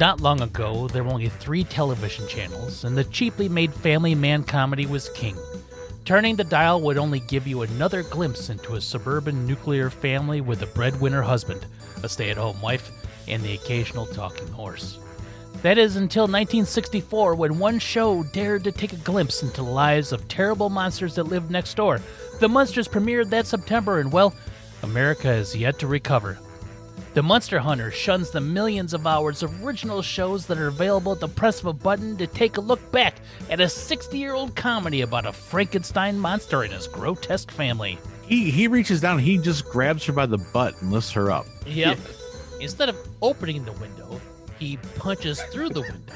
Not long ago, there were only three television channels, and the cheaply made family man comedy was king. Turning the dial would only give you another glimpse into a suburban nuclear family with a breadwinner husband, a stay at home wife, and the occasional talking horse. That is until 1964 when one show dared to take a glimpse into the lives of terrible monsters that lived next door. The Munsters premiered that September, and well, America has yet to recover. The Monster Hunter shuns the millions of hours of original shows that are available at the press of a button to take a look back at a 60 year old comedy about a Frankenstein monster and his grotesque family. He he reaches down, he just grabs her by the butt and lifts her up. Yep. Instead of opening the window, he punches through the window.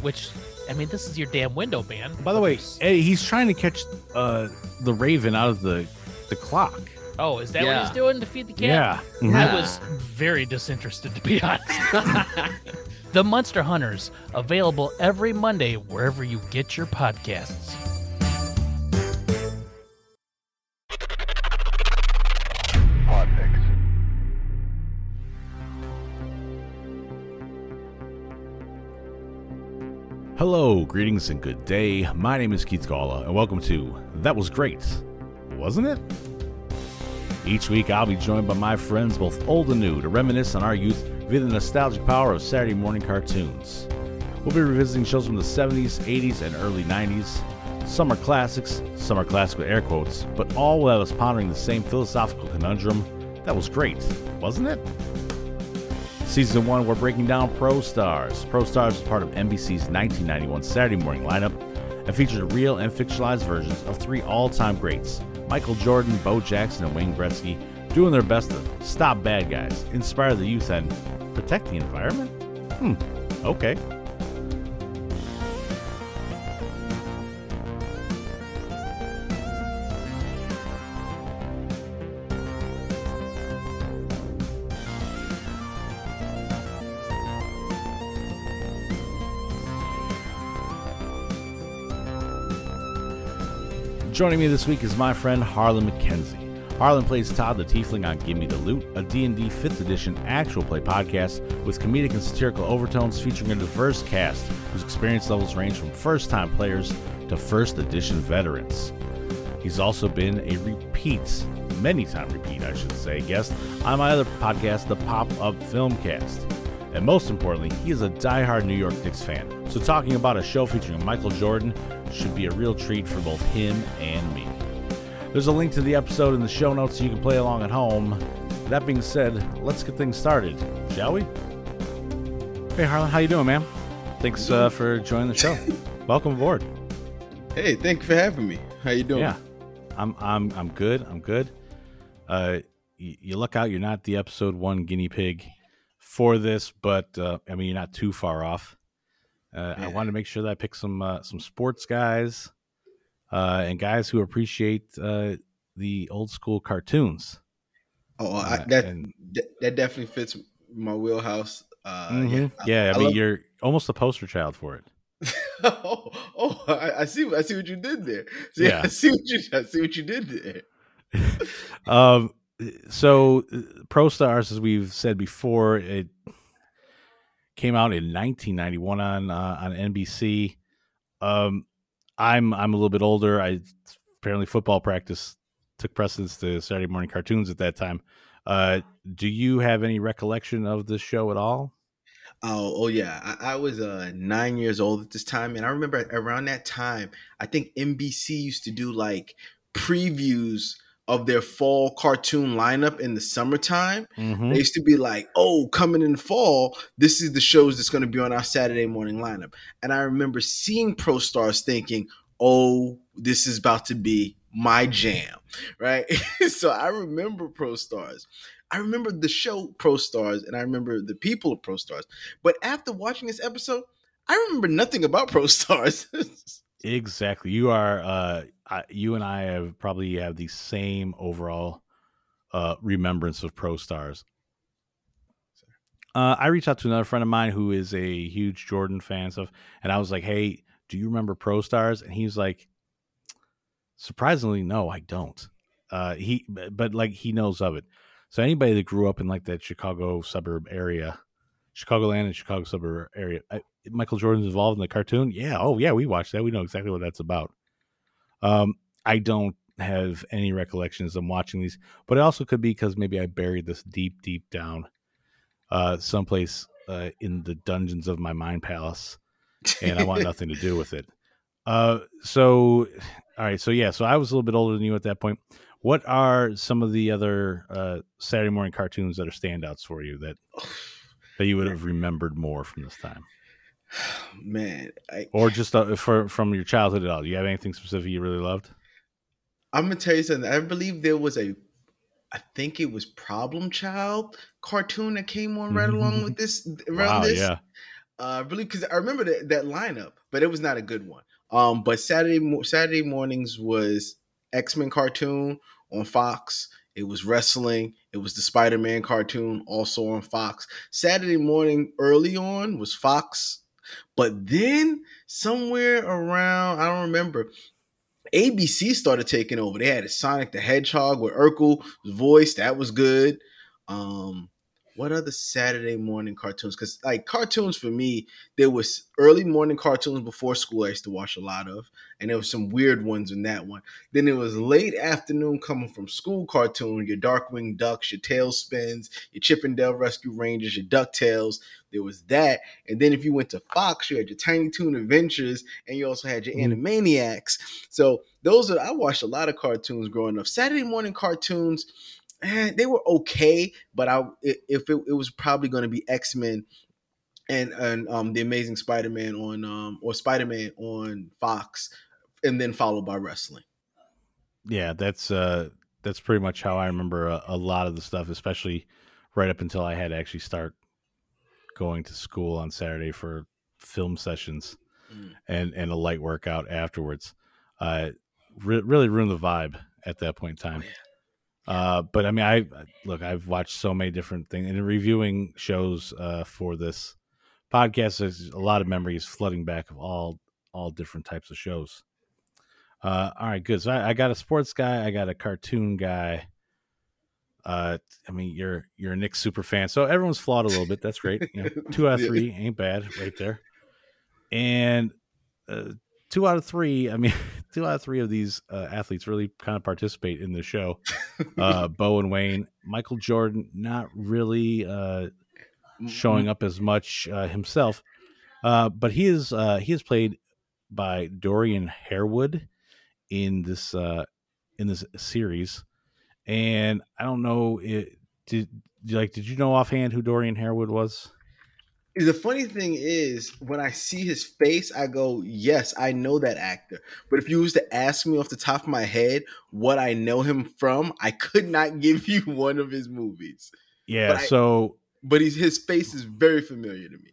Which, I mean, this is your damn window, man. By the way, he's trying to catch uh, the raven out of the the clock. Oh, is that what he's doing to feed the cat? Yeah. I was very disinterested, to be honest. the Monster Hunters, available every Monday wherever you get your podcasts. Hello, greetings, and good day. My name is Keith Gawla, and welcome to That Was Great, wasn't it? Each week, I'll be joined by my friends, both old and new, to reminisce on our youth via the nostalgic power of Saturday morning cartoons. We'll be revisiting shows from the 70s, 80s, and early 90s. Some are classics, some are classic with air quotes, but all will have us pondering the same philosophical conundrum. That was great, wasn't it? Season 1, we're breaking down Pro Stars. Pro Stars is part of NBC's 1991 Saturday morning lineup and featured real and fictionalized versions of three all time greats Michael Jordan, Bo Jackson, and Wayne Gretzky, doing their best to stop bad guys, inspire the youth, and protect the environment? Hmm, okay. Joining me this week is my friend Harland McKenzie. Harland plays Todd the Tiefling on Gimme Da Loot, a D&D 5th edition actual play podcast with comedic and satirical overtones featuring a diverse cast whose experience levels range from first-time players to first edition veterans. He's also been a repeat, many time repeat, I should say, guest on my other podcast, the Pop Up Filmcast. And most importantly, he is a diehard New York Knicks fan. So talking about a show featuring Michael Jordan should be a real treat for both him and me. There's a link to the episode in the show notes so you can play along at home. That being said, let's get things started, shall we? Hey Harland, how you doing, man? Thanks uh, for joining the show. Welcome aboard. Hey, thank you for having me. How you doing? Yeah, I'm I'm I'm good. I'm good. Uh, you, you look out. You're not the episode one guinea pig for this, but uh, I mean you're not too far off. Uh, I wanted to make sure that I picked some uh, some sports guys uh, and guys who appreciate uh, the old school cartoons. Oh, I, Uh, that, and- that that definitely fits my wheelhouse. Uh, Mhm. Yeah, yeah. I, I mean love- you're almost a poster child for it. oh, oh, I, I see. I see what you did there. See, Yeah. I see what you. I see what you did there. um, so Pro Stars, as we've said before, it came out in 1991 on uh, on NBC. Um, I'm I'm a little bit older. I apparently football practice took precedence to Saturday morning cartoons at that time. Uh, do you have any recollection of this show at all? Oh, oh yeah. I, I was uh nine years old at this time, and I remember around that time, I think NBC used to do like previews of their fall cartoon lineup in the summertime. Mm-hmm. They used to be like, "Oh, coming in fall, this is the shows that's going to be on our Saturday morning lineup." And I remember seeing Pro Stars, thinking, "Oh, this is about to be my jam," right? so I remember Pro Stars. I remember the show Pro Stars, and I remember the people of Pro Stars. But after watching this episode, I remember nothing about Pro Stars. Exactly. You are uh I, you and I have probably have the same overall uh remembrance of Pro Stars. Uh I reached out to another friend of mine who is a huge Jordan fan and stuff and I was like, "Hey, do you remember Pro Stars?" And he was like, "Surprisingly, no, I don't." Uh he but, but like he knows of it. So anybody that grew up in like that Chicago suburb area Chicagoland and Chicago suburb area. I, Michael Jordan's involved in the cartoon. Yeah. Oh, yeah. We watched that. We know exactly what that's about. Um, I don't have any recollections of watching these, but it also could be because maybe I buried this deep, deep down, uh, someplace uh, in the dungeons of my mind palace, and I want nothing to do with it. Uh, so, all right. So yeah. So I was a little bit older than you at that point. What are some of the other uh, Saturday morning cartoons that are standouts for you that that you would have remembered more from this time? Man, I, or just uh, for from your childhood at all? Do you have anything specific you really loved? I'm gonna tell you something. I believe there was a, I think it was Problem Child cartoon that came on right along with this. Around Wow, this, yeah. uh, really because I remember that, that lineup, but it was not a good one. Um, but Saturday Saturday mornings was X Men cartoon on Fox. It was wrestling. It was the Spider Man cartoon also on Fox. Saturday morning early on was Fox, but then somewhere around I don't remember. ABC started taking over. They had a Sonic the Hedgehog with Urkel's voice. That was good. Um, what other Saturday morning cartoons? Because like cartoons for me, there was early morning cartoons before school. I used to watch a lot of, and there was some weird ones in that one. Then it was late afternoon coming from school cartoon. Your Darkwing Ducks, your TaleSpins, your Chip 'n Dale Rescue Rangers, your Ducktales. There was that, and then if you went to Fox, you had your Tiny Toon Adventures, and you also had your Mhm. Animaniacs. So those are I watched a lot of cartoons growing up. Saturday morning cartoons, eh, they were okay, but I if it, it was probably going to be X Men and and um the Amazing Spider Man on um or Spider Man on Fox, and then followed by wrestling. Yeah, that's uh that's pretty much how I remember a, a lot of the stuff, especially right up until I had to actually start going to school on Saturday for film sessions Mm. and and a light workout afterwards. Uh, re- really ruined the vibe at that point in time. Uh, but I mean, I look, I've watched so many different things and in reviewing shows uh, for this podcast. There's a lot of memories flooding back of all all different types of shows. Uh, all right, good. So I, I got a sports guy, I got a cartoon guy. Uh, I mean, you're you're a Knick super fan, so everyone's flawed a little bit. That's great. You know, two out of three ain't bad, right there. And uh, two out of three. I mean, two out of three of these uh, athletes really kind of participate in the show. Uh, Bo and Wayne, Michael Jordan, not really uh, showing up as much uh, himself, uh, but he is uh, he is played by Dorian Harewood in this uh, in this series, and I don't know it, did like did you know offhand who Dorian Harewood was? The funny thing is, when I see his face, I go, "Yes, I know that actor." But if you was to ask me off the top of my head what I know him from, I could not give you one of his movies. Yeah, But I- so But he's, his face is very familiar to me.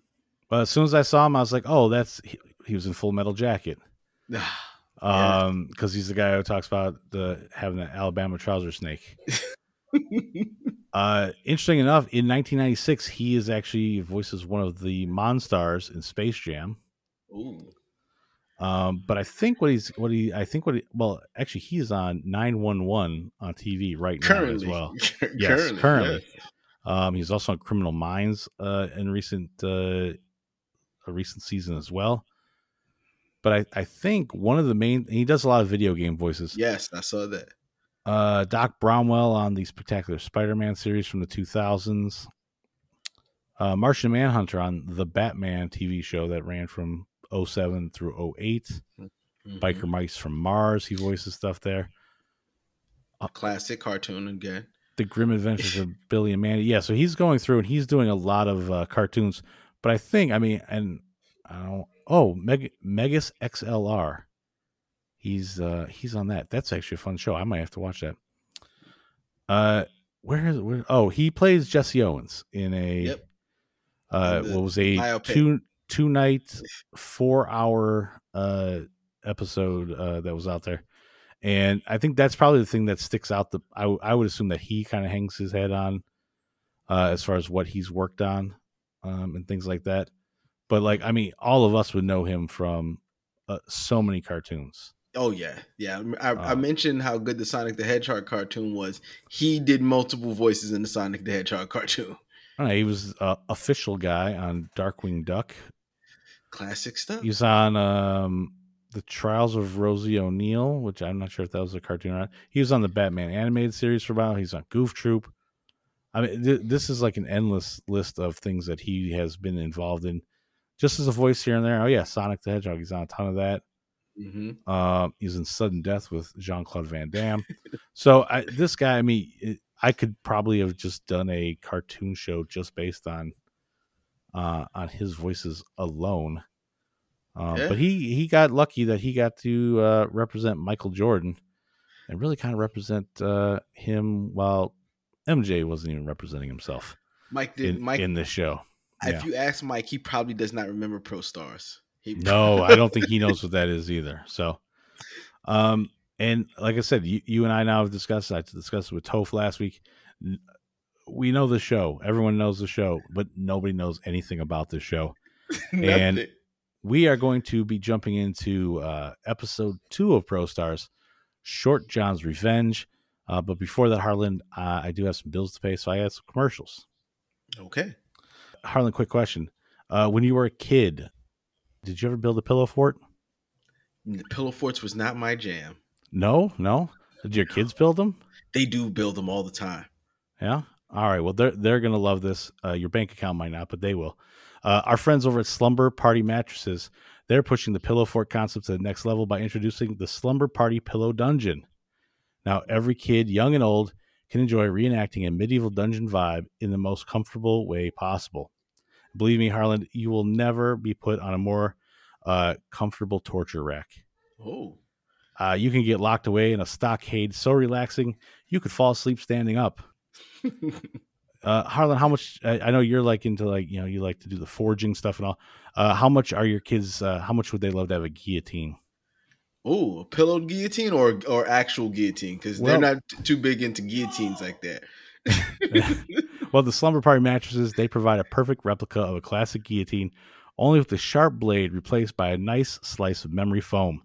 but as soon as I saw him, I was like, oh, that's he, he was in Full Metal Jacket. Yeah. Um, because he's the guy who talks about the having the Alabama trouser snake. Uh, interesting enough, in 1996, he is actually voices one of the Monstars in Space Jam. Ooh. Um, but I think what he's what he I think what he well actually he's on 911 on TV right now as well. currently, Yes, currently. yes. Um, he's also on Criminal Minds uh, in recent uh, a recent season as well. But I, I think one of the main he does a lot of video game voices. Yes, I saw that. Uh, Doc Bromwell on the Spectacular Spider-Man series from the 2000s. Uh, Martian Manhunter on the Batman TV show that ran from 07 through 8. Mhm. Biker Mice from Mars, he voices stuff there. classic cartoon again. The Grim Adventures of Billy and Mandy. Yeah, so he's going through and he's doing a lot of uh, cartoons. But I think, I mean, and I don't. Oh, Meg, Megas XLR. He's uh he's on that. That's actually a fun show. I might have to watch that. Uh, where is where? Oh, he plays Jesse Owens in a Yep. uh In what was a biopic. two two night four hour uh episode uh that was out there and i think that's probably the thing that sticks out the I, I would assume that he kind of hangs his head on uh as far as what he's worked on um and things like that but like i mean all of us would know him from uh, so many cartoons Oh yeah, yeah. I, I Uh, mentioned how good the Sonic the Hedgehog cartoon was. He did multiple voices in the Sonic the Hedgehog cartoon. I he was uh, official guy on Darkwing Duck. Classic stuff. He's on um, the Trials of Rosie O'Neill, which I'm not sure if that was a cartoon or not. He was on the Batman animated series for a while. He's on Goof Troop. I mean, th- this is like an endless list of things that he has been involved in, just as a voice here and there. Oh yeah, Sonic the Hedgehog. He's on a ton of that. Hmm Uh, he's in Sudden Death with Jean Claude Van Damme. so I, this guy, I mean, it, I could probably have just done a cartoon show just based on uh, on his voices alone. Um, Yeah. But he he got lucky that he got to uh, represent Michael Jordan and really kind of represent uh, him while MJ wasn't even representing himself Mike did. in, Mike, in this show. if yeah. you ask Mike, he probably does not remember Pro Stars. He No, I don't think he knows what that is either. So, um, and like I said, you, you and I now have discussed. I discussed it with Toph last week. We know the show. Everyone knows the show, but nobody knows anything about the show. and- We are going to be jumping into uh, episode two of Pro Stars, Short John's Revenge. Uh, but before that, Harland, uh, I do have some bills to pay, so I got some commercials. okay. Harland, quick question: uh, When you were a kid, did you ever build a pillow fort? The pillow forts was not my jam. No, no. Did your kids build them? They do build them all the time. Yeah. All right. Well, they're they're gonna love this. Uh, your bank account might not, but they will. Uh, our friends over at Slumber Party Mattresses, they're pushing the pillow fort concept to the next level by introducing the Slumber Party Pillow Dungeon. Now, every kid, young and old, can enjoy reenacting a medieval dungeon vibe in the most comfortable way possible. Believe me, Harland, you will never be put on a more uh, comfortable torture rack. Oh. Uh, you can get locked away in a stockade so relaxing you could fall asleep standing up. Uh, Harland, how much? I, I know you're like into like you know you like to do the forging stuff and all. Uh, how much are your kids? Uh, how much would they love to have a guillotine? Oh, a pillow guillotine or or actual guillotine? Because Well- they're not t- too big into guillotines like that. Well, the Slumber Party mattresses they provide a perfect replica of a classic guillotine, only with the sharp blade replaced by a nice slice of memory foam.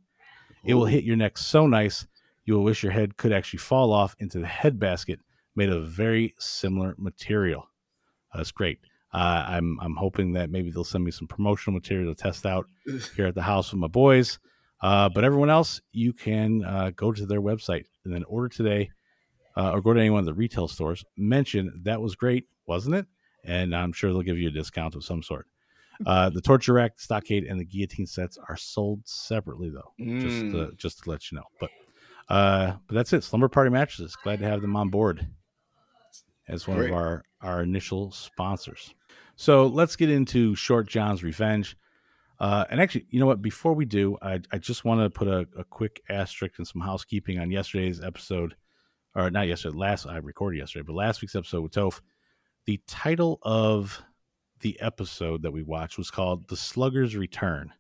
It will hit your neck so nice you will wish your head could actually fall off into the head basket made of very similar material. That's great. Uh, I'm I'm hoping that maybe they'll send me some promotional material to test out here at the house with my boys. Uh, but everyone else, you can uh, go to their website and then order today, uh, or go to any one of the retail stores. Mention that was great, wasn't it? And I'm sure they'll give you a discount of some sort. Uh, the torture rack, stockade, and the guillotine sets are sold separately, though. Just Mm. to, just to let you know. But uh, but that's it. Slumber Party mattresses. Glad to have them on board as one Great. of our our initial sponsors. So let's get into Short John's Revenge. Uh, and actually, you know what? Before we do, I, I just want to put a, a quick asterisk and some housekeeping on yesterday's episode, or not yesterday, last I recorded yesterday, but last week's episode with Toph. The title of the episode that we watched was called "The Slugger's Return,"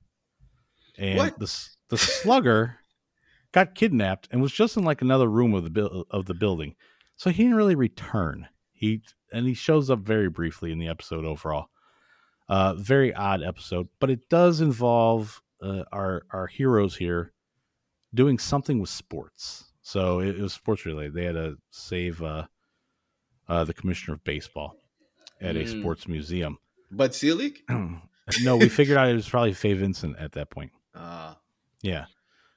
and What? the the slugger got kidnapped and was just in like another room of the buil- of the building, so he didn't really return. He and he shows up very briefly in the episode overall. Uh, very odd episode, but it does involve uh, our our heroes here doing something with sports. So it, it was sports related. They had to save uh, uh, the commissioner of baseball at a Mm. sports museum. But Selig? no, we figured out it was probably Fay Vincent at that point. Uh, Yeah.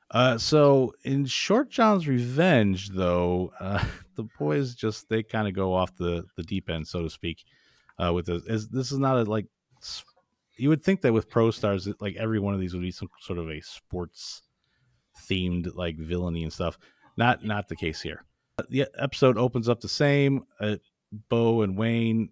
Uh, so in Short John's Revenge, though, uh, the boys just they kind of go off the the deep end, so to speak. Uh, with this, as this is not a like you would think that with Pro Stars, like every one of these would be some sort of a sports themed like villainy and stuff. Not not the case here. Uh, The episode opens up the same. Uh, Bo and Wayne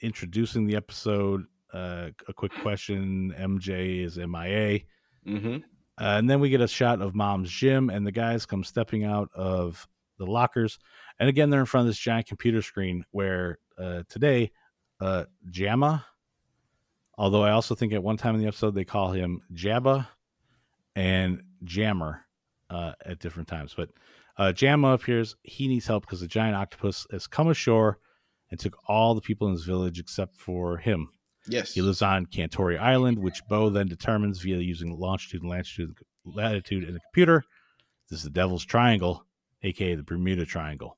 introducing the episode. Uh, a quick question: MJ is MIA. hmm Uh, and then we get a shot of mom's gym, and the guys come stepping out of the lockers. And again, they're in front of this giant computer screen where uh, today, uh, Jamma, although I also think at one time in the episode they call him Jabba and Jammer uh, at different times. But uh, Jamma appears. He needs help because the giant octopus has come ashore and took all the people in his village except for him. Yes. He lives on Cantori Island, which Bo then determines via using longitude and latitude, latitude in a computer. This is the Devil's Triangle, aka the Bermuda Triangle.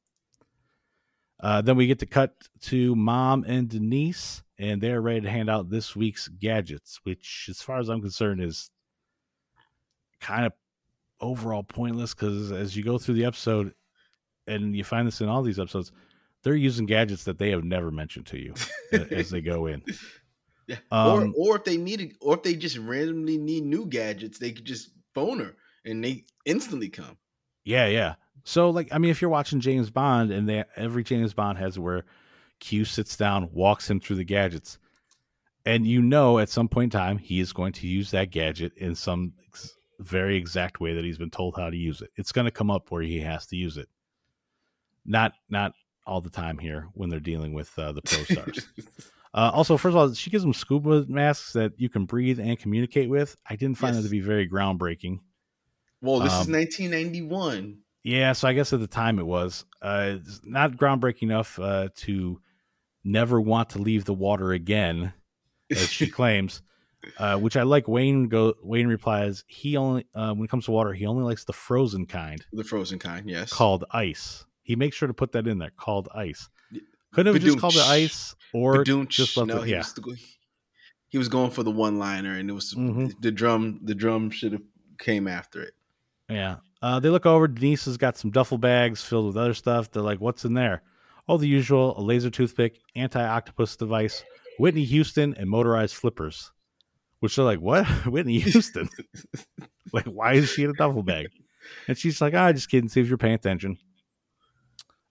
Uh, then we get to cut to mom and Denise, and they're ready to hand out this week's gadgets, which, as far as I'm concerned, is kind of overall pointless because as you go through the episode, and you find this in all these episodes, they're using gadgets that they have never mentioned to you as they go in. Yeah. Um, or or if they needed or if they just randomly need new gadgets, they could just phone her and they instantly come. Yeah, yeah. So like I mean if you're watching James Bond and they every James Bond has where Q sits down, walks him through the gadgets. And you know at some point in time he is going to use that gadget in some very exact way that he's been told how to use it. It's going to come up where he has to use it. Not not all the time here when they're dealing with uh, the pro stars. Uh, also, first of all, she gives them scuba masks that you can breathe and communicate with. I didn't find Yes. that to be very groundbreaking. well, this is Um, 1991. Yeah, so I guess at the time it was uh, it's not groundbreaking enough uh, to never want to leave the water again, as she claims. Uh, which I like. Wayne go. Wayne replies, he only uh, when it comes to water, he only likes the frozen kind The frozen kind, yes. called ice. He makes sure to put that in there, called ice. Couldn't have just called it ice, or just left no, it. he Yeah, was go- he was going for the one liner and it was Mhm. the drum the drum should have came after it. Yeah. Uh, they look over. Denise has got some duffel bags filled with other stuff. They're like, what's in there? Oh, the usual a laser toothpick, anti octopus device, Whitney Houston, and motorized flippers. Which they're like, what? Whitney Houston? like, why is she in a duffel bag? And she's like, ah, just kidding. See if you're paying attention.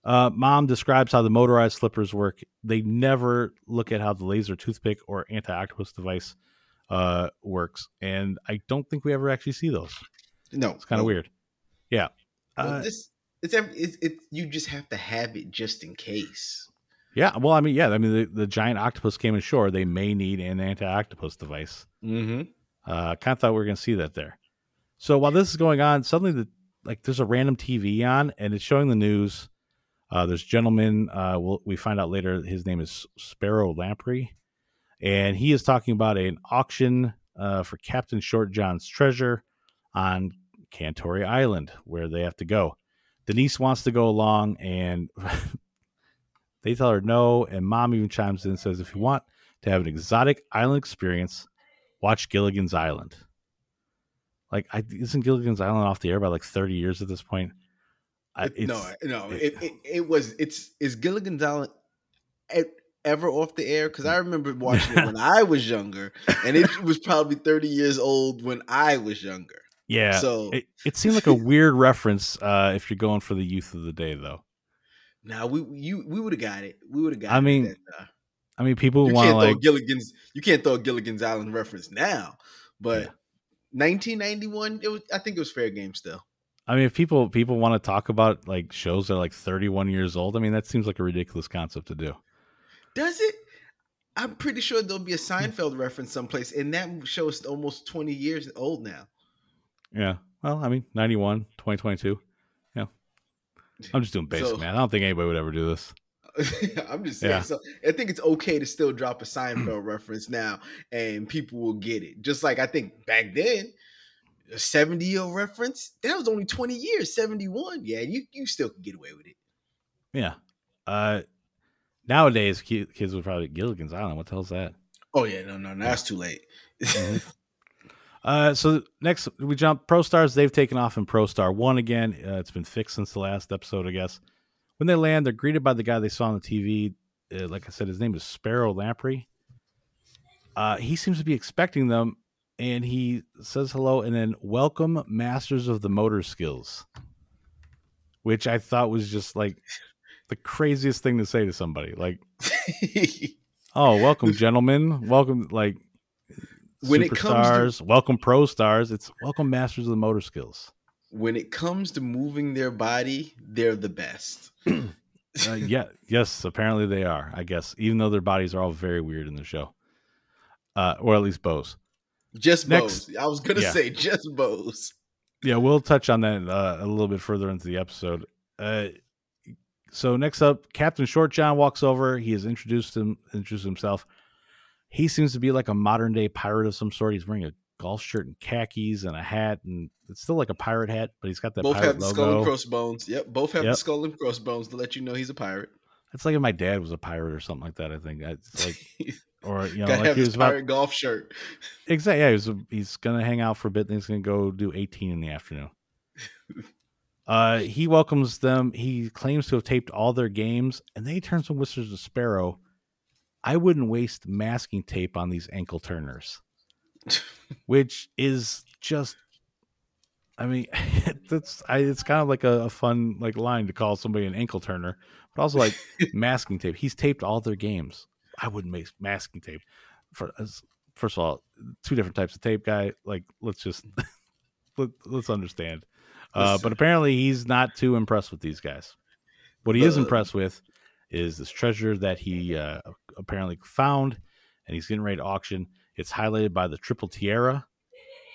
Uh, Mom describes how the motorized slippers work. They never look at how the laser toothpick or anti octopus device uh, works. And I don't think we ever actually see those. No, It's kind of no. weird. Yeah. Well, Uh, this it's, it's it you just have to have it just in case. yeah. Well, I mean, yeah. I mean, the, the giant octopus came ashore. They may need an anti-octopus device. Mm-hmm. Uh, kind of thought we were going to see that there. So while this is going on, suddenly the like there's a random TV on and it's showing the news. Uh, there's a gentleman. Uh, we'll, we find out later his name is Sparrow Lamprey, and he is talking about an auction uh, for Captain Short John's treasure on Cantoria Island, where they have to go. Denise wants to go along, and they tell her no. And Mom even chimes in and says, "If you want to have an exotic island experience, watch Gilligan's Island." Like, I, isn't Gilligan's Island off the air by like thirty years at this point? I, no, no, it- it, it, was it's is Gilligan's Island ever off the air? Because I remember watching it when I was younger, and it was probably thirty years old when I was younger. yeah. So it, it seemed like a weird reference uh, if you're going for the youth of the day, though. now we you we would have got it. We would have got. I mean, that, uh, I mean, people you want can't to throw like, Gilligan's. You can't throw a Gilligan's Island reference now, but. Yeah. 1991, it was. I think it was fair game still. I mean, if people people want to talk about like shows that are like 31 years old, I mean, that seems like a ridiculous concept to do. Does it? I'm pretty sure there'll Hmm. be a Seinfeld reference someplace, and that show is almost 20 years old now. Yeah. Well, I mean, 91, 2022. Yeah. I'm just doing basic So- math. I don't think anybody would ever do this. I'm just saying. Yeah. So I think it's okay to still drop a Seinfeld reference now, and people will get it. Just like I think back then, a 70 year reference that was only 20 years. 71, yeah, you you still can get away with it. Yeah. Uh, nowadays, kids would probably Gilligan's Island. What the hell's that? Oh yeah, no, no, no that's too late. Mhm. Uh, so next we jump Pro Stars. They've taken off in Pro Star One again. Uh, it's been fixed since the last episode, I guess. When they land, they're greeted by the guy they saw on the TV. Uh, like I said, his name is Sparrow Lamprey. Uh, he seems to be expecting them, and he says hello, and then welcome, masters of the motor skills, which I thought was just like the craziest thing to say to somebody. Like, oh, welcome, gentlemen. Welcome, like When it comes to- superstars. welcome, pro stars. It's welcome, masters of the motor skills. When it comes to moving their body, they're the best. Uh, yeah, yes, apparently they are. I guess, even though their bodies are all very weird in the show, uh, or at least Bo's. Just Next- Bo's. I was gonna yeah. say just Bo's. Yeah, we'll touch on that uh, a little bit further into the episode. Uh, so next up, Captain Short John walks over. He has introduced him, introduced himself. He seems to be like a modern day pirate of some sort. He's wearing a golf shirt and khakis and a hat, and it's still like a pirate hat, but he's got that both have the skull and crossbones. Yep, both have Yep. the skull and crossbones to let you know he's a pirate. It's like if my dad was a pirate or something like that. I think it's like, or you know, Gotta like he his was about pirate golf shirt. exactly. Yeah, he was, he's gonna hang out for a bit. Then he's gonna go do 18 in the afternoon. Uh, he welcomes them. He claims to have taped all their games, and then he turns to whispers to Sparrow. I wouldn't waste masking tape on these ankle turners, which is just. I mean, that's I, it's kind of like a, a fun like line to call somebody an ankle turner, but also like masking tape. He's taped all their games. I wouldn't make masking tape. For as- first of all, two different types of tape, guy. Like, let's just let, let's understand. Uh, but apparently, he's not too impressed with these guys. What he is impressed with is this treasure that he uh, apparently found, and he's getting ready to auction. It's highlighted by the triple tiara.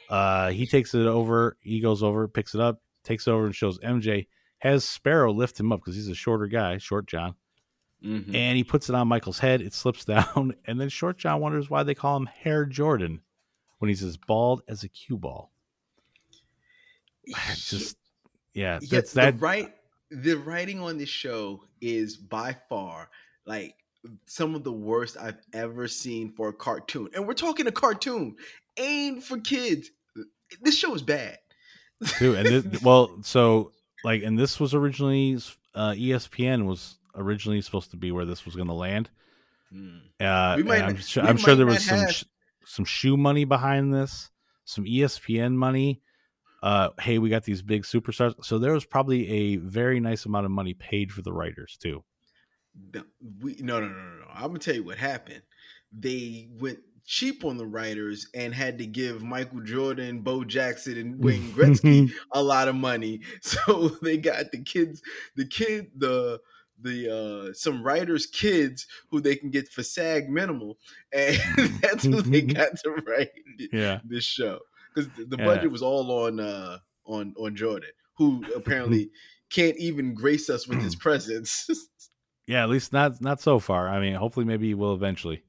Uh, he takes it over. He goes over, picks it up, takes it over, and shows MJ. Has Sparrow lift him up because he's a shorter guy, Short John, Mhm. and he puts it on Michael's head. It slips down, and then Short John wonders why they call him Hair Jordan when he's as bald as a cue ball. Just yeah, Yeah, that's that. right the writing on this show is by far like some of the worst I've ever seen for a cartoon. And we're talking a cartoon, ain't for kids. This show is bad. too. And this, well, so like, and this was originally uh, ESPN was originally supposed to be where this was going to land. Hmm. Uh, might I'm not- sure, we I'm sure there was some have- sh- some shoe money behind this, some ESPN money. Uh, hey, we got these big superstars, so there was probably a very nice amount of money paid for the writers too. No, we, no, no, no, no, no. I'm gonna tell you what happened. They went cheap on the writers and had to give Michael Jordan, Bo Jackson, and Wayne Gretzky a lot of money. So they got the kids, the kid, the the uh some writers' kids who they can get for SAG minimal, and that's who they got to write Yeah, this show because the, the Yeah. budget was all on uh on on Jordan, who apparently can't even grace us with his presence. Yeah. At least not not so far. I mean, hopefully, maybe he will eventually.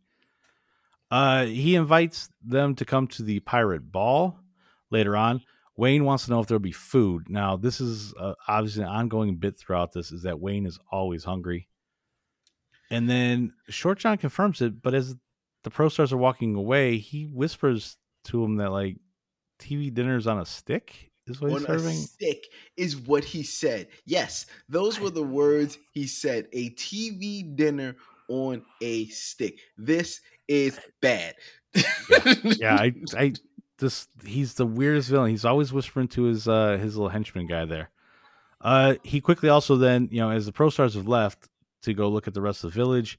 Uh, he invites them to come to the pirate ball later on. Wayne wants to know if there'll be food. Now, this is uh, obviously an ongoing bit throughout this is that Wayne is always hungry. And then Short John confirms it, but as the pro stars are walking away, he whispers to him that like TV dinner's on a stick is what he's on a stick is what he said. Yes, those were the words he said. A TV dinner on a stick. This is bad. yeah, I, I, this he's the weirdest villain. He's always whispering to his uh his little henchman guy there. Uh, he quickly also then you know as the pro stars have left to go look at the rest of the village,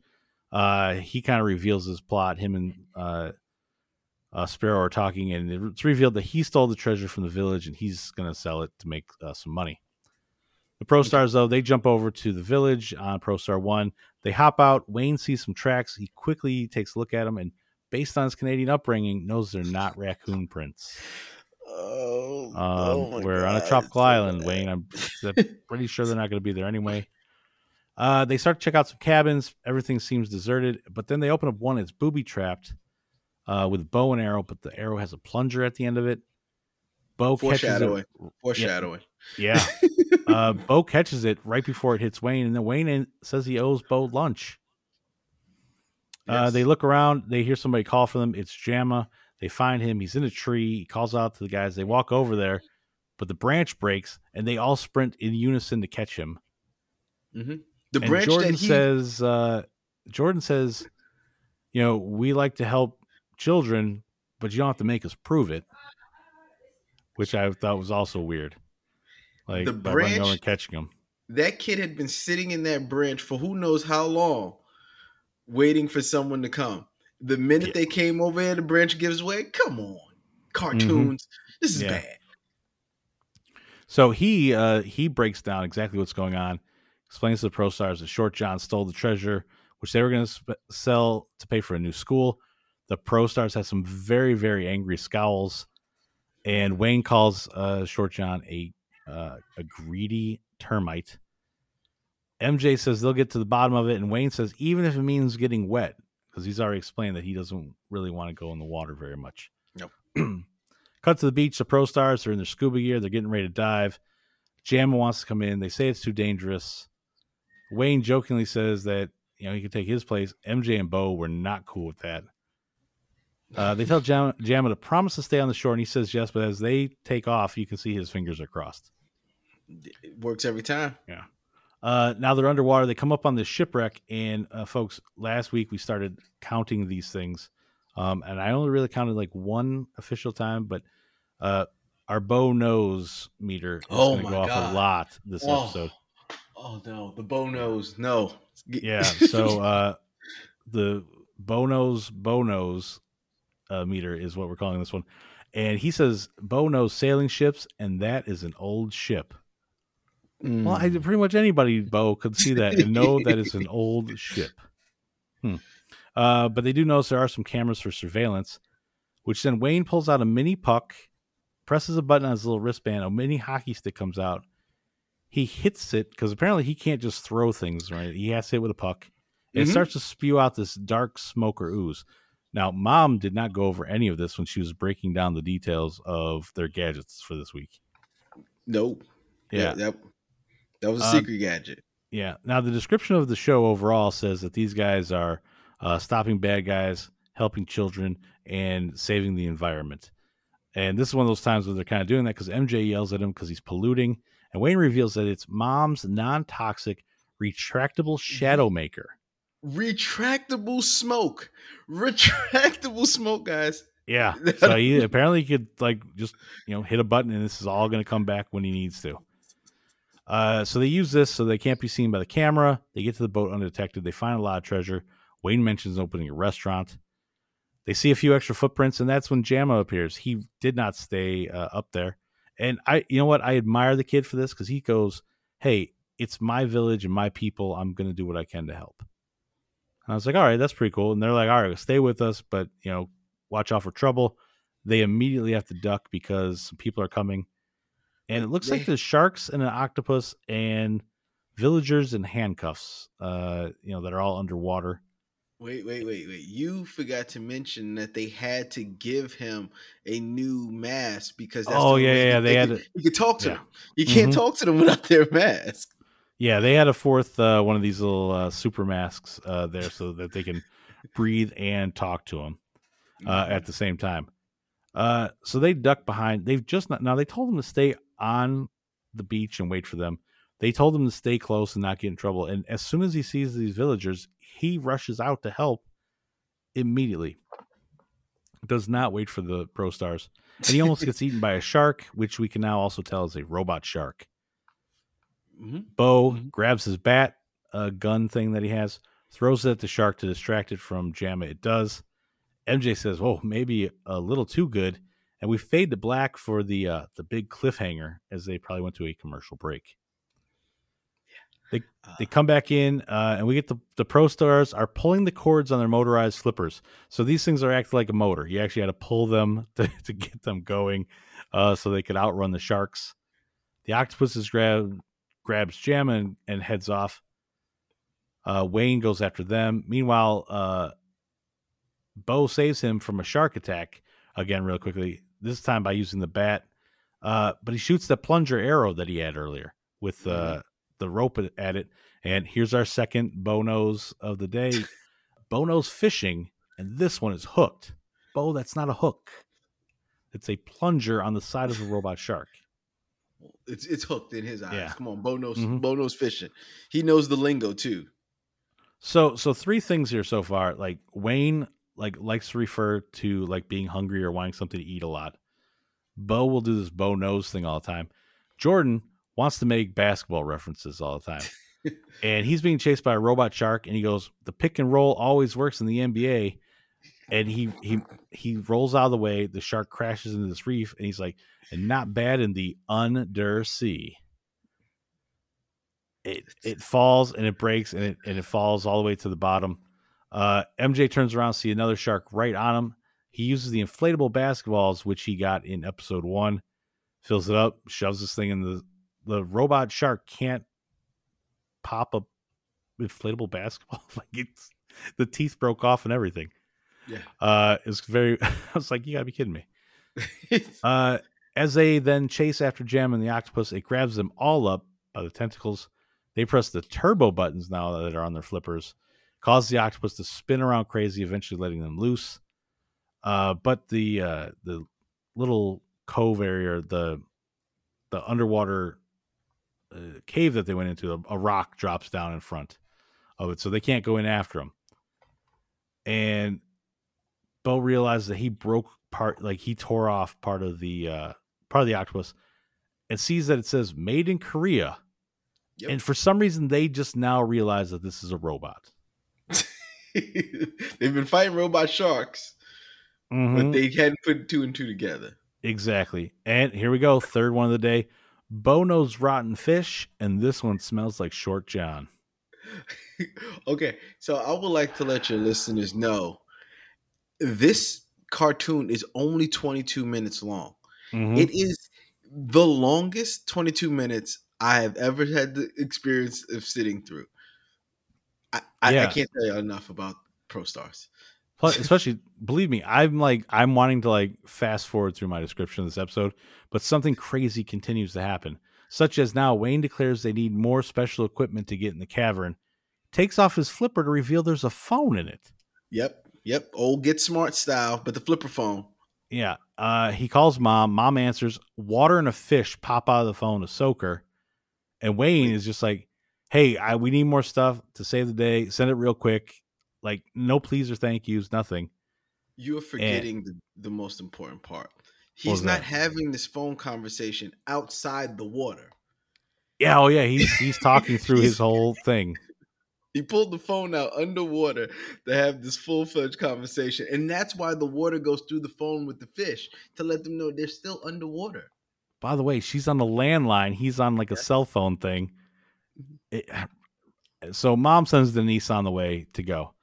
uh, he kind of reveals his plot. Him and uh, uh, Sparrow are talking, and it's revealed that he stole the treasure from the village and he's gonna sell it to make uh, some money. The Pro Stars, though, they jump over to the village on Pro Star One. They hop out. Wayne sees some tracks. He quickly takes a look at them and based on his Canadian upbringing, knows they're not raccoon prints. Oh, Um, oh we're on a tropical island. Wayne. I'm pretty sure they're not going to be there anyway. Uh, they start to check out some cabins. Everything seems deserted, but then they open up one. It's booby trapped uh, with bow and arrow, but the arrow has a plunger at the end of it. Bo catches Foreshadowing. it. Foreshadowing. Yeah, uh, Bo catches it right before it hits Wayne, and then Wayne says he owes Bo lunch. Uh, they look around. They hear somebody call for them. It's Jamma. They find him. He's in a tree. He calls out to the guys. They walk over there, but the branch breaks, and they all sprint in unison to catch him. Mhm. The and branch Jordan that he says, uh, Jordan says, you know, we like to help children, but you don't have to make us prove it. Which I thought was also weird. Like The over branch- catching him. that kid had been sitting in that branch for who knows how long, waiting for someone to come. The minute Yeah. they came over here, the branch gives way. Come on, cartoons. This is Mm-hmm. Yeah. bad. So he uh, he breaks down exactly what's going on, explains to the pro stars that Short John stole the treasure, which they were going to sp- sell to pay for a new school. The pro stars have some very very angry scowls, and Wayne calls uh, Short John a uh, a greedy termite. MJ says they'll get to the bottom of it, and Wayne says even if it means getting wet, because he's already explained that he doesn't really want to go in the water very much. Nope. Cut to the beach. The pro stars are in their scuba gear. They're getting ready to dive. Jamma wants to come in. They say it's too dangerous. Wayne jokingly says that you know he could take his place. MJ and Bo were not cool with that. Uh, they tell Jam- Jamma to promise to stay on the shore, and he says yes. But as they take off, you can see his fingers are crossed. It works every time. Yeah. Uh, now they're underwater. They come up on this shipwreck, and uh, folks, last week we started counting these things, um, and I only really counted like one official time, but uh, our Bo Knows meter is Oh going to go off a lot this Oh. episode. Oh no, the Bo Knows. No. Yeah, so uh, the Bo Bono's uh, meter is what we're calling this one, and he says Bo knows sailing ships, and that is an old ship. Mm. Well, I, pretty much anybody, Bo, could see that and know that it's an old ship. Hmm. Uh, but they do notice there are some cameras for surveillance, which then Wayne pulls out a mini puck, presses a button on his little wristband, a mini hockey stick comes out. He hits it because apparently he can't just throw things, right? He has to hit with a puck. And Mhm. It starts to spew out this dark smoke or ooze. Now, mom did not go over any of this when she was breaking down the details of their gadgets for this week. Nope. Yeah. that that was a Uh, secret gadget. Yeah. Now the description of the show overall says that these guys are uh, stopping bad guys, helping children, and saving the environment. And this is one of those times where they're kind of doing that because MJ yells at him because he's polluting, and Wayne reveals that it's mom's non-toxic retractable shadow maker. Retractable smoke. Retractable smoke, guys. Yeah. So he apparently could like just you know hit a button and this is all going to come back when he needs to. Uh, so they use this so they can't be seen by the camera. They get to the boat undetected. They find a lot of treasure. Wayne mentions opening a restaurant. They see a few extra footprints, and that's when Jamma appears. He did not stay uh, up there, and I, you know what, I admire the kid for this because he goes, "Hey, it's my village and my people. I'm going to do what I can to help." And I was like, "All right, that's pretty cool." And they're like, "All right, stay with us, but you know, watch out for trouble." They immediately have to duck because some people are coming, and it looks like They- there's sharks and an octopus and villagers in handcuffs. Uh, you know, that are all underwater. Wait, wait, wait, wait. You forgot to mention that they had to give him a new mask because that's Oh, the yeah, yeah, that they had could, to- you could talk to yeah. them. You can't Mhm. talk to them without their mask. Yeah, they had a fourth uh, one of these little uh, super masks uh, there so that they can breathe and talk to him uh, Mm-hmm. at the same time. Uh, so they duck behind. They've just not now. They told them to stay on the beach and wait for them. They told him to stay close and not get in trouble. And as soon as he sees these villagers, he rushes out to help immediately. Does not wait for the pro stars, and he almost gets eaten by a shark, which we can now also tell is a robot shark. Mhm. Bo Mhm. grabs his bat, a gun thing that he has, throws it at the shark to distract it from Jamma. It does. MJ says, "Oh, maybe a little too good," and we fade to black for the uh, the big cliffhanger as they probably went to a commercial break. They Uh, they come back in, uh, and we get the the pro stars are pulling the cords on their motorized slippers. So these things are acting like a motor. You actually had to pull them to, to get them going, uh, so they could outrun the sharks. The octopuses grab grabs Jamma and, and heads off. Uh, Wayne goes after them. Meanwhile, uh, Bo saves him from a shark attack again, real quickly. This time by using the bat, uh, but he shoots the plunger arrow that he had earlier with uh, the rope at- at it. And here's our second Bo Knows of the day. Bo knows fishing, and this one is hooked. Bo, that's not a hook. It's a plunger on the side of a robot shark. It's it's hooked in his eyes. Yeah. Come on, Bo knows Mhm. Bo knows fishing. He knows the lingo too. So so three things here so far. Like Wayne like likes to refer to like being hungry or wanting something to eat a lot. Bo will do this Bo Knows thing all the time. Jordan wants to make basketball references all the time. and he's being chased by a robot shark and he goes, The pick and roll always works in the NBA. And he he he rolls out of the way, the shark crashes into this reef, and he's like, and not bad in the undersea. It it falls and it breaks and it and it falls all the way to the bottom. Uh, MJ turns around, see another shark right on him. He uses the inflatable basketballs, which he got in episode one, fills it up, shoves this thing in the the robot shark can't pop a inflatable basketball. like it's the teeth broke off and everything. Yeah. Uh, it's very. I was like, you gotta be kidding me. Uh, as they then chase after Jam and the octopus, it grabs them all up by the tentacles. They press the turbo buttons now that are on their flippers, cause the octopus to spin around crazy, eventually letting them loose. Uh, but the uh, the little cove area, the the underwater uh, cave that they went into, a, a rock drops down in front of it, so they can't go in after them. And Bo realizes that he broke part, like he tore off part of the uh, part of the octopus, and sees that it says "Made in Korea." Yep. And for some reason, they just now realize that this is a robot. They've been fighting robot sharks, Mhm. but they hadn't put two and two together. Exactly. And here we go. Third one of the day. Bo knows rotten fish, and this one smells like Short John. okay, so I would like to let your listeners know this cartoon is only 22 minutes long. Mhm. It is the longest 22 minutes I have ever had the experience of sitting through. I, I, I can't tell you enough about Pro Stars. Plus, especially, believe me, I'm like, I'm wanting to like fast forward through my description of this episode, but something crazy continues to happen, such as now Wayne declares they need more special equipment to get in the cavern, takes off his flipper to reveal there's a phone in it. Yep, yep, old Get Smart style, but the flipper phone. Yeah. Uh, he calls mom. Mom answers. Water and a fish pop out of the phone to soak her. And Wayne is just like, hey, I, we need more stuff to save the day. Send it real quick. Like, no please or thank yous, nothing. You are forgetting the, the most important part. He's not that? having this phone conversation outside the water. Yeah. Oh, yeah. He's, he's talking through his whole thing. He pulled the phone out underwater to have this full fledged conversation. And that's why the water goes through the phone with the fish to let them know they're still underwater. By the way, she's on the landline. He's on like a Yeah. cell phone thing. It- so mom sends Denise on the way to go.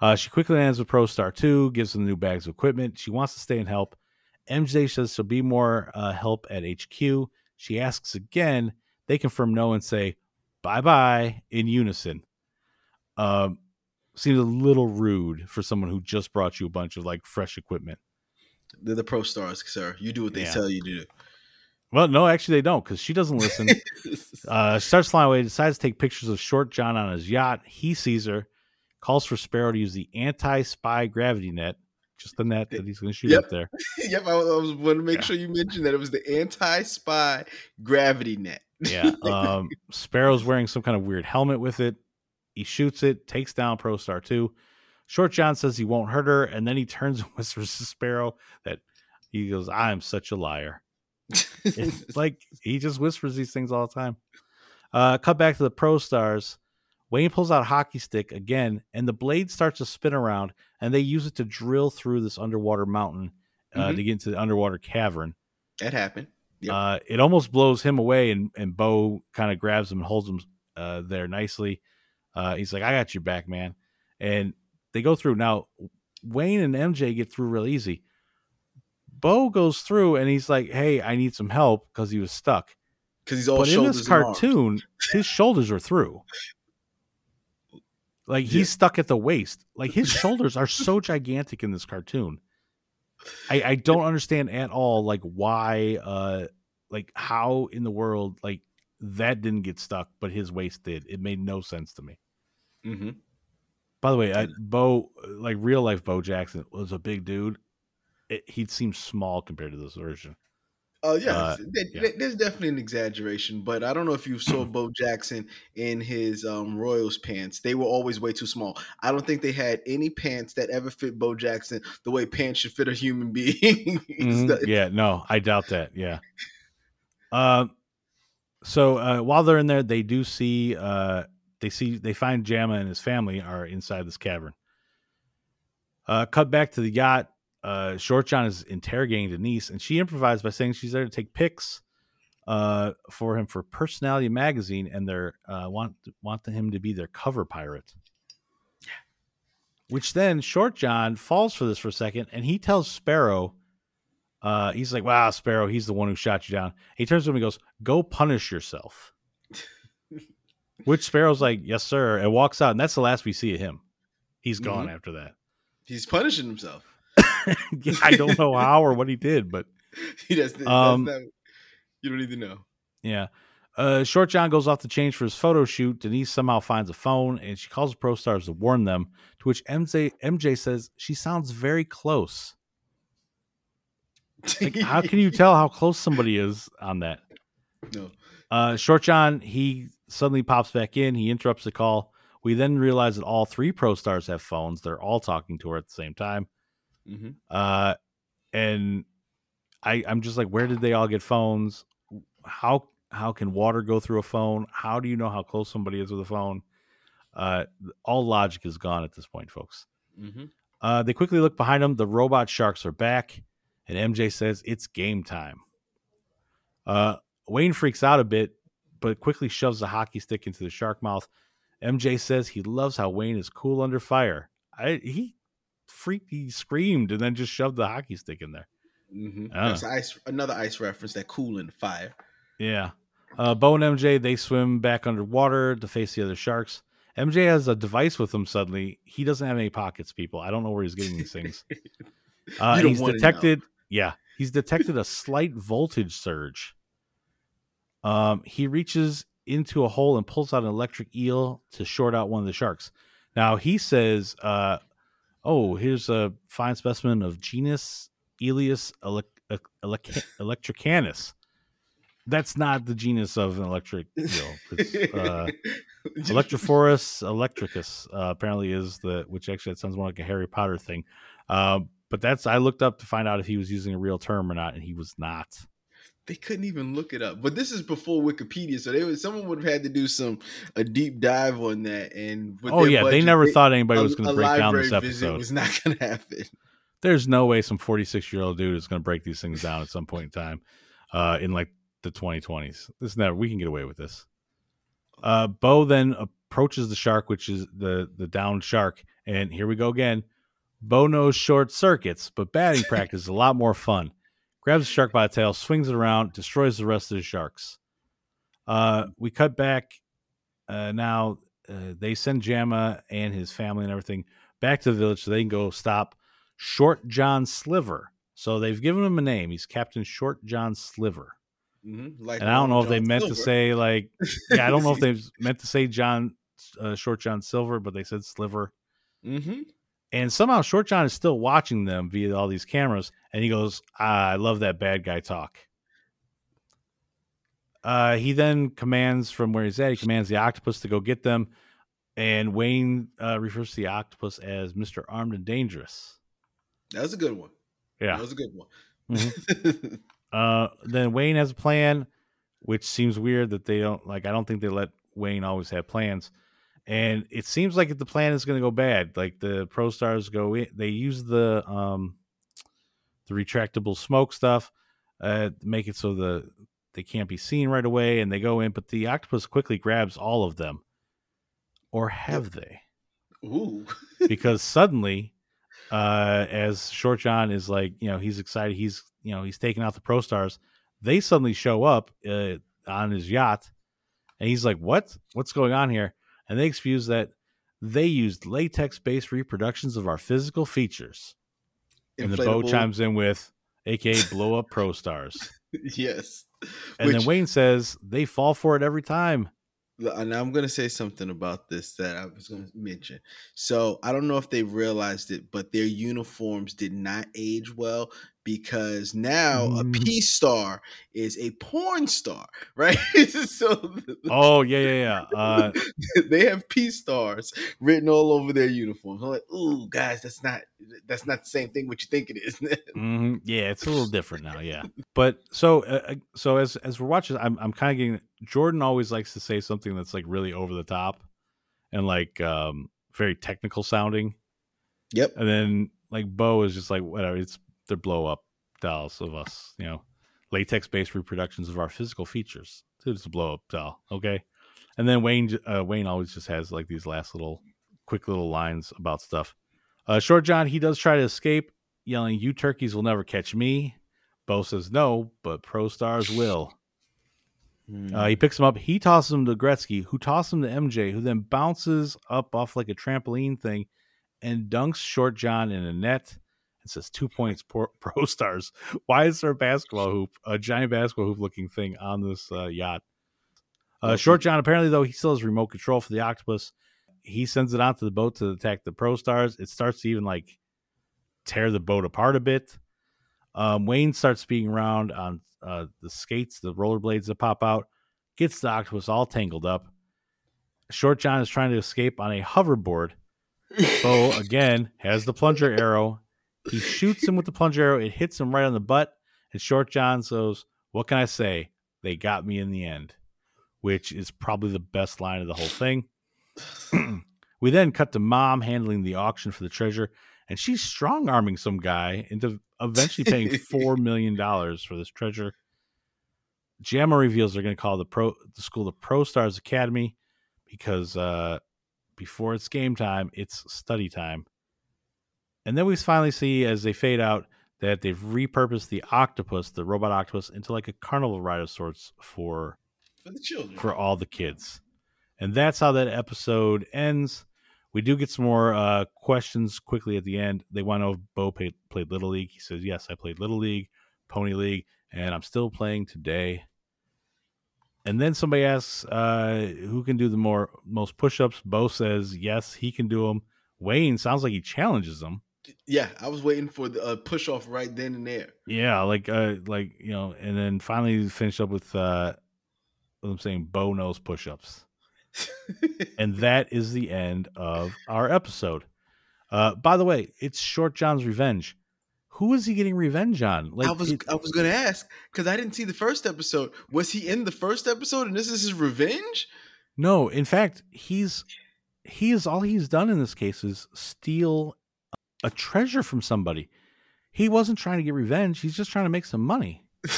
Uh, she quickly lands with ProStar 2, gives them new bags of equipment. She wants to stay and help. MJ says she'll be more uh, help at HQ. She asks again. They confirm no and say bye bye in unison. Um, seems a little rude for someone who just brought you a bunch of like fresh equipment. They're the pro stars, sir. You do what they Yeah. tell you to do. Well, no, actually they don't because she doesn't listen. Uh, starts flying away, decides to take pictures of Short John on his yacht. He sees her, calls for Sparrow to use the anti spy gravity net, just the net that he's going to shoot Yep. up there. yep, I, I was want to make Yeah. sure you mentioned that it was the anti-spy gravity net. Yeah. Um, Sparrow's wearing some kind of weird helmet with it. He shoots it, takes down Pro Star 2. Short John says he won't hurt her, and then he turns and whispers to Sparrow that he goes, I am such a liar. It's like he just whispers these things all the time. Uh, cut back to the pro stars. Wayne pulls out a hockey stick again, and the blade starts to spin around, and they use it to drill through this underwater mountain uh, Mhm. to get into the underwater cavern. that happened. Yep. Uh, it almost blows him away, and, and Bo kind of grabs him and holds him uh, there nicely. Uh, he's like, I got your back, man. And they go through. Now, Wayne and MJ get through real easy. Bo goes through and he's like, Hey, I need some help because he was stuck. Because he's all but in this cartoon, his shoulders are through. Like he's Yeah. stuck at the waist. Like his shoulders are so gigantic in this cartoon. I, I don't understand at all like why uh like how in the world like that didn't get stuck, but his waist did. It made no sense to me. Mhm. By the way, I, Bo like real life Bo Jackson was a big dude. It, he seems small compared to this version. Oh yeah, Uh, there- yeah. there's definitely an exaggeration, but I don't know if you saw Bo Jackson in his um, Royals pants. They were always way too small. I don't think they had any pants that ever fit Bo Jackson the way pants should fit a human being. Mhm. Yeah, no, I doubt that. Yeah. Um. So uh, while they're in there, they do see uh they see they find Jamma and his family are inside this cavern. Uh, cut back to the yacht. Uh, Short John is interrogating Denise, and she improvised by saying she's there to take pics uh, for him for Personality Magazine, and they're uh, want want him to be their cover pirate. Which then Short John falls for this for a second, and he tells Sparrow, uh, he's like, "Wow, Sparrow, he's the one who shot you down." He turns to him and goes, "Go punish yourself." Which Sparrow's like, "Yes, sir," and walks out, and that's the last we see of him. He's gone Mhm. after that. He's punishing himself. I don't know how or what he did, but He does. Um, not- you don't need to know. yeah. Uh, Short John goes off to change for his photo shoot. Denise somehow finds a phone and she calls the Pro Stars to warn them. To which MJ MJ says she sounds very close. Like, how can you tell how close somebody is on that? No. Uh, Short John he suddenly pops back in. He interrupts the call. We then realize that all three Pro Stars have phones. They're all talking to her at the same time. Mhm. Uh, and I I'm just like, where did they all get phones? How how can water go through a phone? How do you know how close somebody is with a phone? Uh, all logic is gone at this point, folks. Mhm. Uh, they quickly look behind them. The robot sharks are back, and MJ says it's game time. Uh, Wayne freaks out a bit, but quickly shoves the hockey stick into the shark mouth. MJ says he loves how Wayne is cool under fire. I he freaked, he screamed, and then just shoved the hockey stick in there. Mhm. Ah. That's ice. Another ice reference. That cool in the fire. Yeah. Uh, Bo and MJ they swim back underwater to face the other sharks. MJ has a device with him suddenly. He doesn't have any pockets, people. I don't know where he's getting these things. Uh, he's detected. Yeah, he's detected a slight voltage surge. Um, he reaches into a hole and pulls out an electric eel to short out one of the sharks. Now he says, uh, "Oh, here's a fine specimen of genus Elias elec- elec- electricanus." That's not the genus of an electric eel. It's, uh, Electrophorus electricus uh, apparently is the which actually that sounds more like a Harry Potter thing. Um, but that's I looked up to find out if he was using a real term or not, and he was not. they couldn't even look it up. But this is before Wikipedia, so they would someone would have had to do some a deep dive on that. And oh yeah, they budget, never thought anybody a- was going to break down this episode. Was not going to happen. There's no way some 46 year old dude is going to break these things down at some point in time, uh, in like the 2020s. This never we can get away with this. Uh, Bo then approaches the shark, which is the the downed shark, and here we go again. Bo knows short circuits, but batting practice is a lot more fun. Grabs the shark by the tail, swings it around, destroys the rest of the sharks. Uh, we cut back. Uh, now uh, they send Jamma and his family and everything back to the village so they can go stop Short John Sliver. So they've given him a name. He's Captain Short John Sliver. Mm-hmm. Like And I don't know if they John meant to say like yeah, I don't know if they meant to say John uh, Short John Silver, but they said Sliver. Mhm. And somehow Short John is still watching them via all these cameras, and he goes, ah, "I love that bad guy talk." Uh, he then commands from where he's at. He commands the octopus to go get them, and Wayne uh, refers to the octopus as Mister Armed and Dangerous. That was a good one. Yeah. That was a good one. Mhm. Uh, then Wayne has a plan, which seems weird that they don't like. I don't think they let Wayne always have plans, and it seems like the plan is going to go bad, like the pro stars go in, they use the um the retractable smoke stuff, uh, to make it so the they can't be seen right away, and they go in, but the octopus quickly grabs all of them, or have they? Ooh. because suddenly, uh, as Short John is like, you know, he's excited. He's, you know, he's taking out the pro stars. They suddenly show up uh, on his yacht, and he's like, "What? What's going on here?" And they excuse that they used latex-based reproductions of our physical features. And the Bo chimes in with, "AKA blow up pro stars." Yes. And Which- then Wayne says they fall for it every time. and uh, I'm going to say something about this that I was going to mention. So I don't know if they realized it, but their uniforms did not age well because now a Mm. P star is a porn star, right? so Oh yeah, yeah, yeah. Uh, they have P stars written all over their uniforms. I'm like, ooh, guys, that's not that's not the same thing what you think it is. hmm Yeah, it's a little different now. Yeah, but so uh, uh, so as as we're watching, I'm I'm kind of getting. Jordan always likes to say something that's like really over the top and like um very technical sounding, yep. and then like Bo is just like whatever. It's they're blow up dolls of us, you know, latex based reproductions of our physical features. It's a blow up doll, okay. And then Wayne uh, Wayne always just has like these last little quick little lines about stuff. Uh, Short John, he does try to escape, yelling, You turkeys will never catch me. Bo says no, but Pro Stars will. Uh, he picks him up. He tosses him to Gretzky, who tosses him to MJ, who then bounces up off like a trampoline thing and dunks Short John in a net. It says two points pro, pro Stars. Why is there a basketball hoop, a giant basketball hoop looking thing on this uh, yacht? Uh, Short John apparently though he still has remote control for the octopus. He sends it onto the boat to attack the Pro Stars. It starts to even like tear the boat apart a bit. Um, Wayne starts speeding around on uh, the skates, the rollerblades that pop out, gets the octopus all tangled up. Short John is trying to escape on a hoverboard. Bo again has the plunger arrow. He shoots him with the plunger arrow. It hits him right on the butt. And Short John goes, What can I say? They got me in the end, which is probably the best line of the whole thing. we then cut to mom handling the auction for the treasure, and she's strong arming some guy into eventually paying $4 million for this treasure. Jamma reveals they're going to call the pro the school the Pro Stars Academy because uh, before it's game time, it's study time. And then we finally see as they fade out that they've repurposed the octopus, the robot octopus, into like a carnival ride of sorts for for the children. for all the kids. And that's how that episode ends. We do get some more uh, questions quickly at the end. They want to know if Bo played, played Little League. He says, Yes, I played Little League, Pony League, and I'm still playing today. And then somebody asks uh, who can do the more most push-ups. Bo says yes, he can do them. Wayne sounds like he challenges them. Yeah, I was waiting for the uh, push off right then and there. Yeah, like uh, like you know, and then finally finish up with uh, what I'm saying, Bo knows push-ups, and that is the end of our episode. Uh, by the way, it's Short John's revenge. Who is he getting revenge on? Like I was it- I was gonna ask because I didn't see the first episode. Was he in the first episode and this is his revenge? No, in fact, he's he is all he's done in this case is steal a treasure from somebody. He wasn't trying to get revenge. He's just trying to make some money.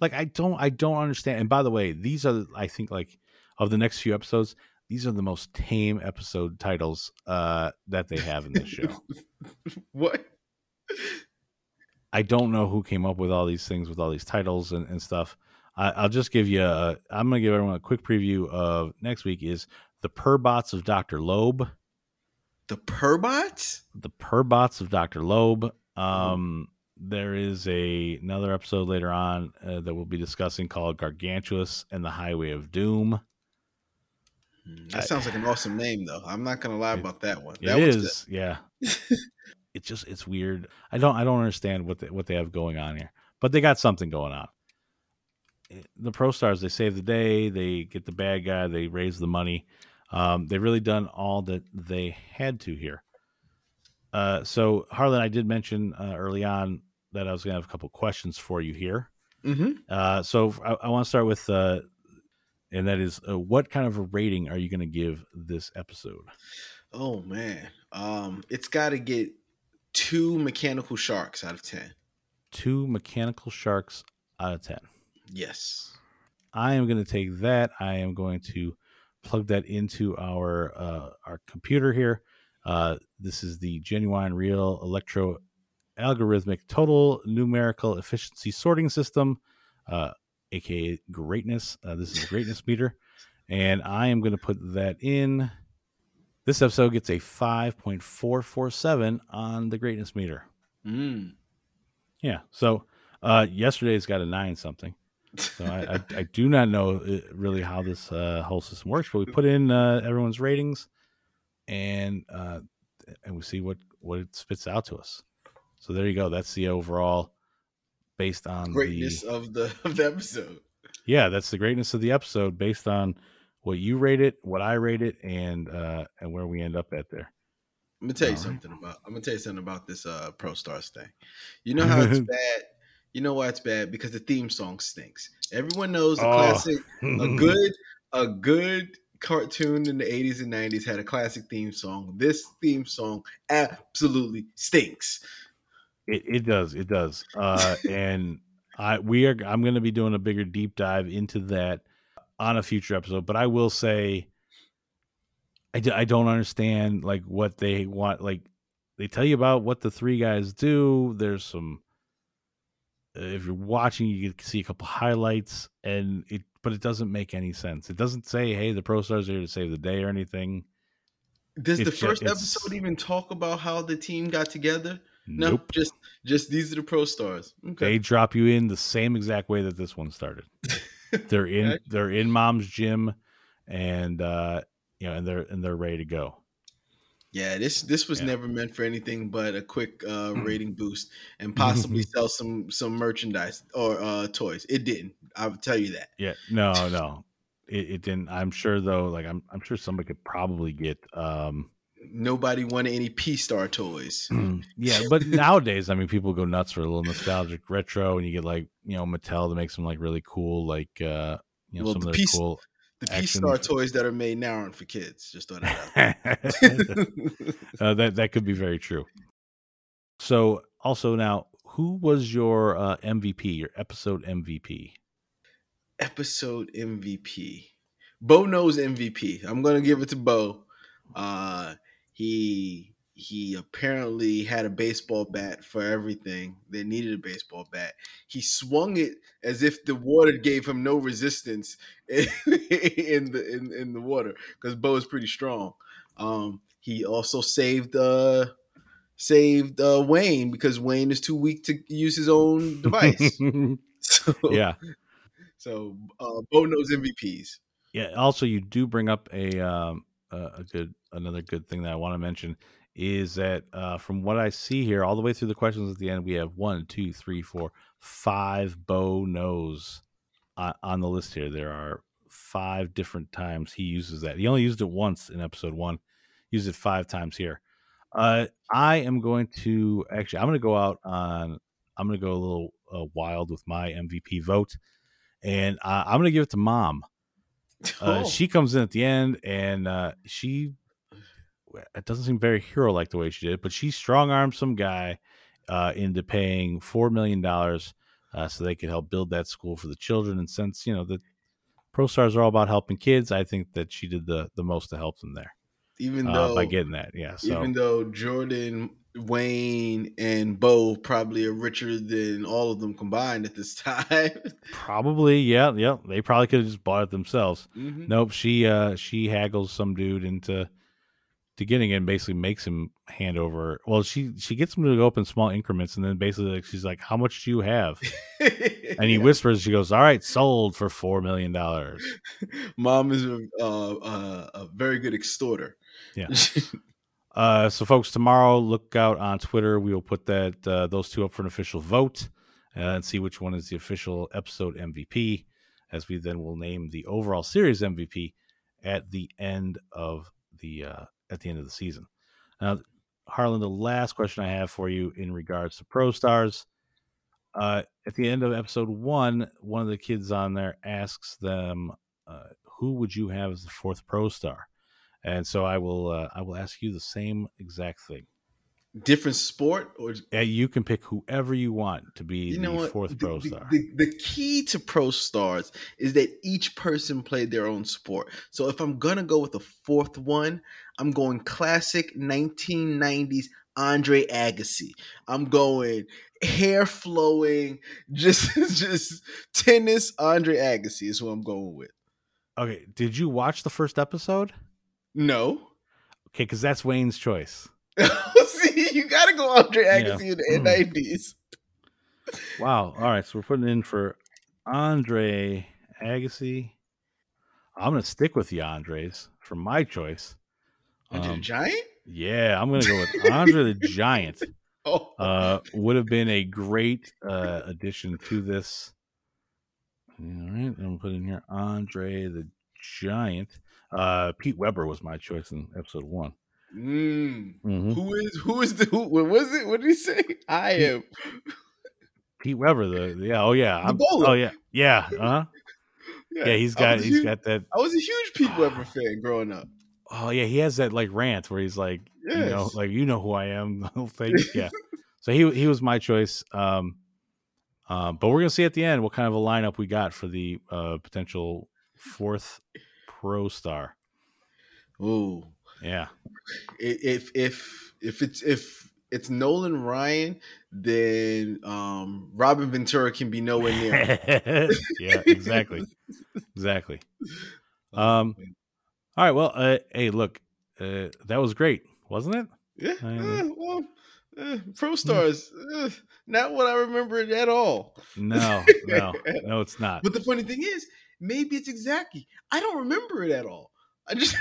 Like I don't I don't understand. And by the way, these are I think like of the next few episodes, these are the most tame episode titles uh that they have in this show. what? I don't know who came up with all these things with all these titles and, and stuff. I, I'll just give you a, I'm going to give everyone a quick preview of next week is the Perbots of Dr. Loeb. The Perbots? the Perbots of Dr. Loeb. Um, there is a another episode later on uh, that we'll be discussing called Gargantuous and the Highway of Doom. That sounds like an awesome name, though. I'm not gonna lie It- about that one. It That was is, yeah. it's just it's weird. I don't I don't understand what they, what they have going on here, but they got something going on. Eh, The Pro Stars they save the day. They get the bad guy. They raise the money. Um, they've really done all that they had to here. Uh, so Harland, I did mention uh, early on that I was going to have a couple questions for you here. good. hmm Uh, so I, I want to start with, uh, and that is, uh, what kind of a rating are you going to give this episode? Oh man, um, it's got to get two mechanical sharks out of ten. Two mechanical sharks out of 10. Yes. I am going to take that. I am going to plug that into our uh, our computer here. Uh, this is the genuine real electro algorithmic total numerical efficiency sorting system, uh, aka greatness. Uh, this is a greatness meter, and I am going to put that in. This episode gets a five point four four seven on the greatness meter. Mm. Yeah. So uh, yesterday's got a nine something. So I, I, I do not know uh, really how this uh, whole system works, but we put in uh, everyone's ratings, and uh, and we see what what it spits out to us. So there you go. That's the overall based on Greatness the of the of the episode. yeah. That's the greatness of the episode based on what you rate it, what I rate it, and uh, and where we end up at there. I'm gonna tell you All right. something about. I'm gonna tell you something about this uh Pro Stars thing. You know how it's bad. You know why it's bad because the theme song stinks. Everyone knows a Oh. classic, a good, a good cartoon in the 80s and 90s had a classic theme song. This theme song absolutely stinks. It, it does. It does. Uh, and I we are. I'm going to be doing a bigger deep dive into that on a future episode. But I will say, I, d- I don't understand like what they want. Like they tell you about what the three guys do. There's some. Uh, If you're watching, you can see a couple highlights, and it, but it doesn't make any sense. It doesn't say, "Hey, the pro stars are here to save the day" or anything. Does the It's ju- first it's- episode even talk about how the team got together? No, just just these are the Pro Stars. Okay. They drop you in the same exact way that this one started. they're in they're in mom's gym, and uh, you know, and they're and they're ready to go. Yeah, this this was Yeah. never meant for anything but a quick uh, rating boost and possibly sell some some merchandise or uh, toys. It didn't. I'll tell you that. Yeah, no, no, it, it didn't. I'm sure though. Like I'm I'm sure somebody could probably get. um Nobody wanted any P Star toys. Yeah, but nowadays, I mean, people go nuts for a little nostalgic retro, and you get like you know Mattel to make some like really cool like uh you know Well, some of their cool. The P Star toys that are made now aren't for kids. Just thought that uh, that that could be very true. So also now, who was your uh, MVP, your episode MVP? Episode MVP. Bo knows MVP. I'm gonna give it to Bo. Uh, he he apparently had a baseball bat for everything. They needed a baseball bat. He swung it as if the water gave him no resistance in, the in, in the water because Bo is pretty strong. Um, he also saved uh saved uh, Wayne because Wayne is too weak to use his own device. so, yeah, So uh, Bo knows MVPs. yeah. Also, you do bring up a um, a good another good thing that I want to mention is that uh, from what I see here, all the way through the questions at the end, we have one, two, three, four, five Bo knows on, on the list here. There are five different times he uses that. He only used it once in episode one. Used it five times here. Uh, I am going to actually. I'm going to go out on. I'm going to go a little uh, wild with my MVP vote, and uh, I'm going to give it to Mom. Uh, Oh. She comes in at the end, and uh, she it doesn't seem very hero like the way she did, it, but she strong armed some guy uh, into paying four million dollars uh, so they could help build that school for the children. And since you know the Pro Stars are all about helping kids, I think that she did the the most to help them there even uh, though by getting that. Yeah, so even though Jordan, Wayne, and Bo probably are richer than all of them combined at this time. probably yeah, yeah, they probably could have just bought it themselves. Mhm. Nope, she uh she haggles some dude into to getting and basically makes him hand over well she she gets him to go up in small increments and then basically like, she's like how much do you have and he Yeah. whispers she goes all right sold for four million dollars Mom is a, uh, uh, a very good extorter. Yeah. uh so folks tomorrow look out on twitter we will put that uh, those two up for an official vote uh, and see which one is the official episode mvp as we then will name the overall series mvp at the end of the uh at the end of the season now harland the last question i have for you in regards to pro stars uh at the end of episode one one of the kids on there asks them uh, who would you have as the fourth pro star and so I will uh, I will ask you the same exact thing. Different sport, or you can pick whoever you want to be you the know what? fourth the, pro the- star. The, the key to pro stars is that each person played their own sport. So if I'm gonna go with the fourth one, I'm going classic 1990s Andre Agassi. I'm going hair flowing, just just tennis Andre Agassi is who I'm going with. okay, did you watch the first episode? No. Okay, because that's Wayne's choice. See, you gotta Andre Yeah. Agassi in the 90s. Wow. All right, so we're putting in for Andre Agassi. I'm gonna stick with the Andres for my choice. Andre the Um, Giant? yeah, I'm gonna go with Andre the Giant. Oh, uh, would have been a great uh, addition to this. All right, I'm putting here Andre the Giant. Uh, Pete Weber was my choice in episode one. Mm. Mhm. Who is who is the who? What was it? What did he say? I am. Pete Weber, the yeah, oh yeah, I'm, oh yeah, yeah, uh-huh. yeah. He's I got he's huge- got that. I was a huge Pete Weber fan growing up. Oh yeah, he has that like rant where he's like, you know, like you know who I am, the whole thing. Yeah. so he he was my choice. Um, um, but we're gonna see at the end what kind of a lineup we got for the uh potential fourth pro star. Ooh, Yeah. If if if it's if it's Nolan Ryan, then um, Robin Ventura can be nowhere near. yeah, exactly. Exactly. Um, All right. Well, uh, hey, look, uh, that was great, wasn't it? yeah, I well, eh, Pro Stars, eh, not what I remember it at all. No, no, no, it's not. But the funny thing is, maybe it's exactly. I don't remember it at all. I just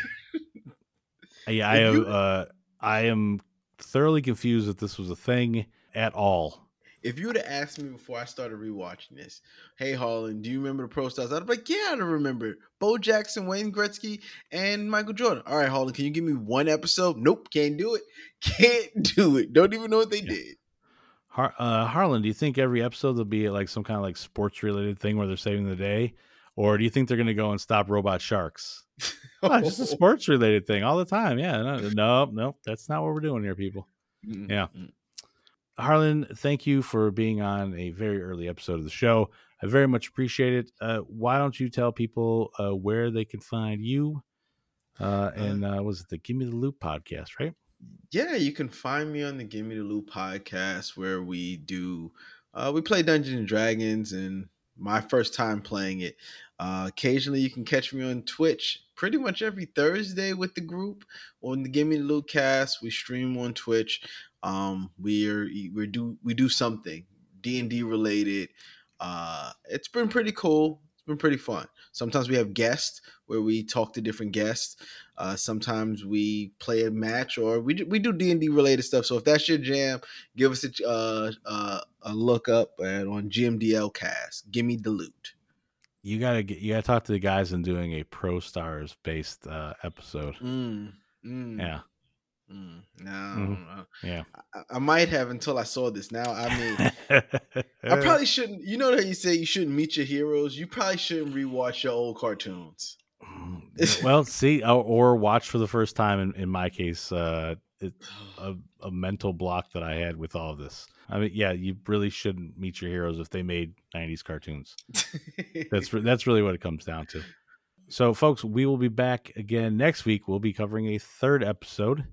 yeah, I am. you- Uh, I am thoroughly confused that this was a thing at all. if you would have asked me before I started rewatching this, hey Harland, do you remember the Pro Stars? I'd be like, yeah, I don't remember. Bo Jackson, Wayne Gretzky, and Michael Jordan. All right, Harland, can you give me one episode? Nope, can't do it. Can't do it. Don't even know what they Yeah. did. Har- uh, Harland, do you think every episode there'll be like some kind of like sports related thing where they're saving the day, or do you think they're going to go and stop robot sharks? Oh, it's just a sports related thing all the time. Yeah, no, no, no, that's not what we're doing here, people. Mm, Yeah. Harland, thank you for being on a very early episode of the show. I very much appreciate it. Uh, why don't you tell people uh, where they can find you? Uh, and uh, was it the Gimme Da Loot podcast, right? yeah, you can find me on the Gimme Da Loot podcast where we do uh we play Dungeons and Dragons and my first time playing it. Uh occasionally you can catch me on Twitch pretty much every Thursday with the group on the Gimme Da Loot cast. We stream on Twitch. Um we're we do we do something D&D related. Uh it's been pretty cool. Been pretty fun. Sometimes we have guests where we talk to different guests. Uh, sometimes we play a match or we do, we do D and D related stuff. So if that's your jam, give us a uh, uh, a look up at, on GMDL Cast. Gimme Da Loot. You gotta get, you gotta talk to the guys in doing a Pro Stars based uh, episode. Mm, mm, Yeah, Mm, no, Mhm. I don't know. yeah. I, I might have until I saw this. Now I mean. I probably shouldn't. You know how you say you shouldn't meet your heroes. You probably shouldn't rewatch your old cartoons. well, see, or, or watch for the first time. In, in my case, uh, it, a, a mental block that I had with all of this. I mean, yeah, you really shouldn't meet your heroes if they made '90s cartoons. That's that's really what it comes down to. So, folks, we will be back again next week. We'll be covering a third episode,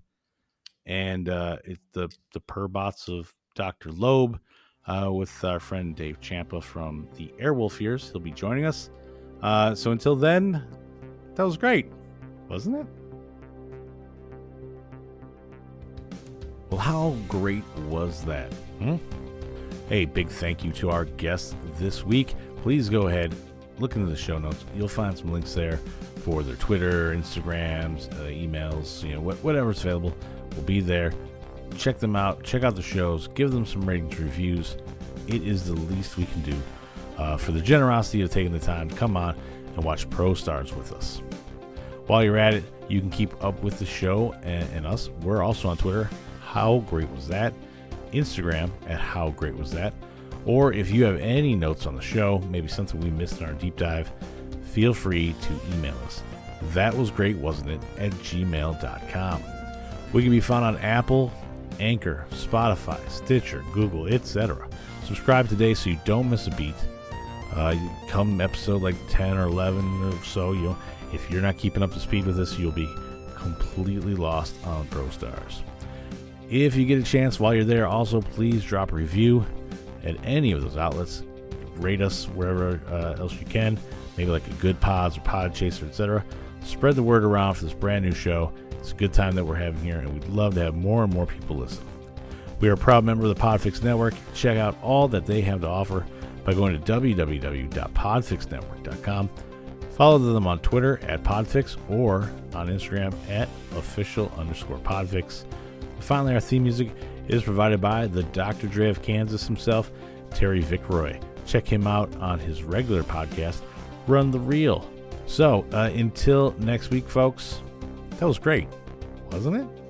and uh, the the Perbots of Doctor Loeb uh, with our friend Dave Champa from the Airwolf Years. He'll be joining us. Uh, so until then, that was great, wasn't it? Well, how great was that? Hmm? Hey, big thank you to our guests this week. Please go ahead, look into the show notes. You'll find some links there for their Twitter, Instagrams, uh, emails, you know, wh- whatever's available will be there. Check them out. Check out the shows. Give them some ratings, reviews. It is the least we can do uh, for the generosity of taking the time to come on and watch Pro Stars with us. While you're at it, you can keep up with the show and, and us. We're also on Twitter. How great was that? Instagram at How Great Was That? Or if you have any notes on the show, maybe something we missed in our deep dive, feel free to email us. That was great, wasn't it? At gmail.com. We can be found on Apple, Anchor, Spotify, Stitcher, Google, etc. Subscribe today so you don't miss a beat. Uh, come episode like 10 or 11 or so, you know, if you're not keeping up to speed with this, you'll be completely lost on Pro Stars. If you get a chance while you're there, also please drop a review at any of those outlets. Rate us wherever uh, else you can, maybe like a Goodpods or Podchaser, etc. Spread the word around for this brand new show. It's a good time that we're having here, and we'd love to have more and more people listen. We are a proud member of the Podfix Network. Check out all that they have to offer by going to www.podfixnetwork.com. Follow them on Twitter at Podfix or on Instagram at official underscore Podfix. Finally, our theme music is provided by the Dr. Dre of Kansas himself, Terry Vickroy. Check him out on his regular podcast, Run the Reel. So, uh, until next week, folks, that was great, wasn't it?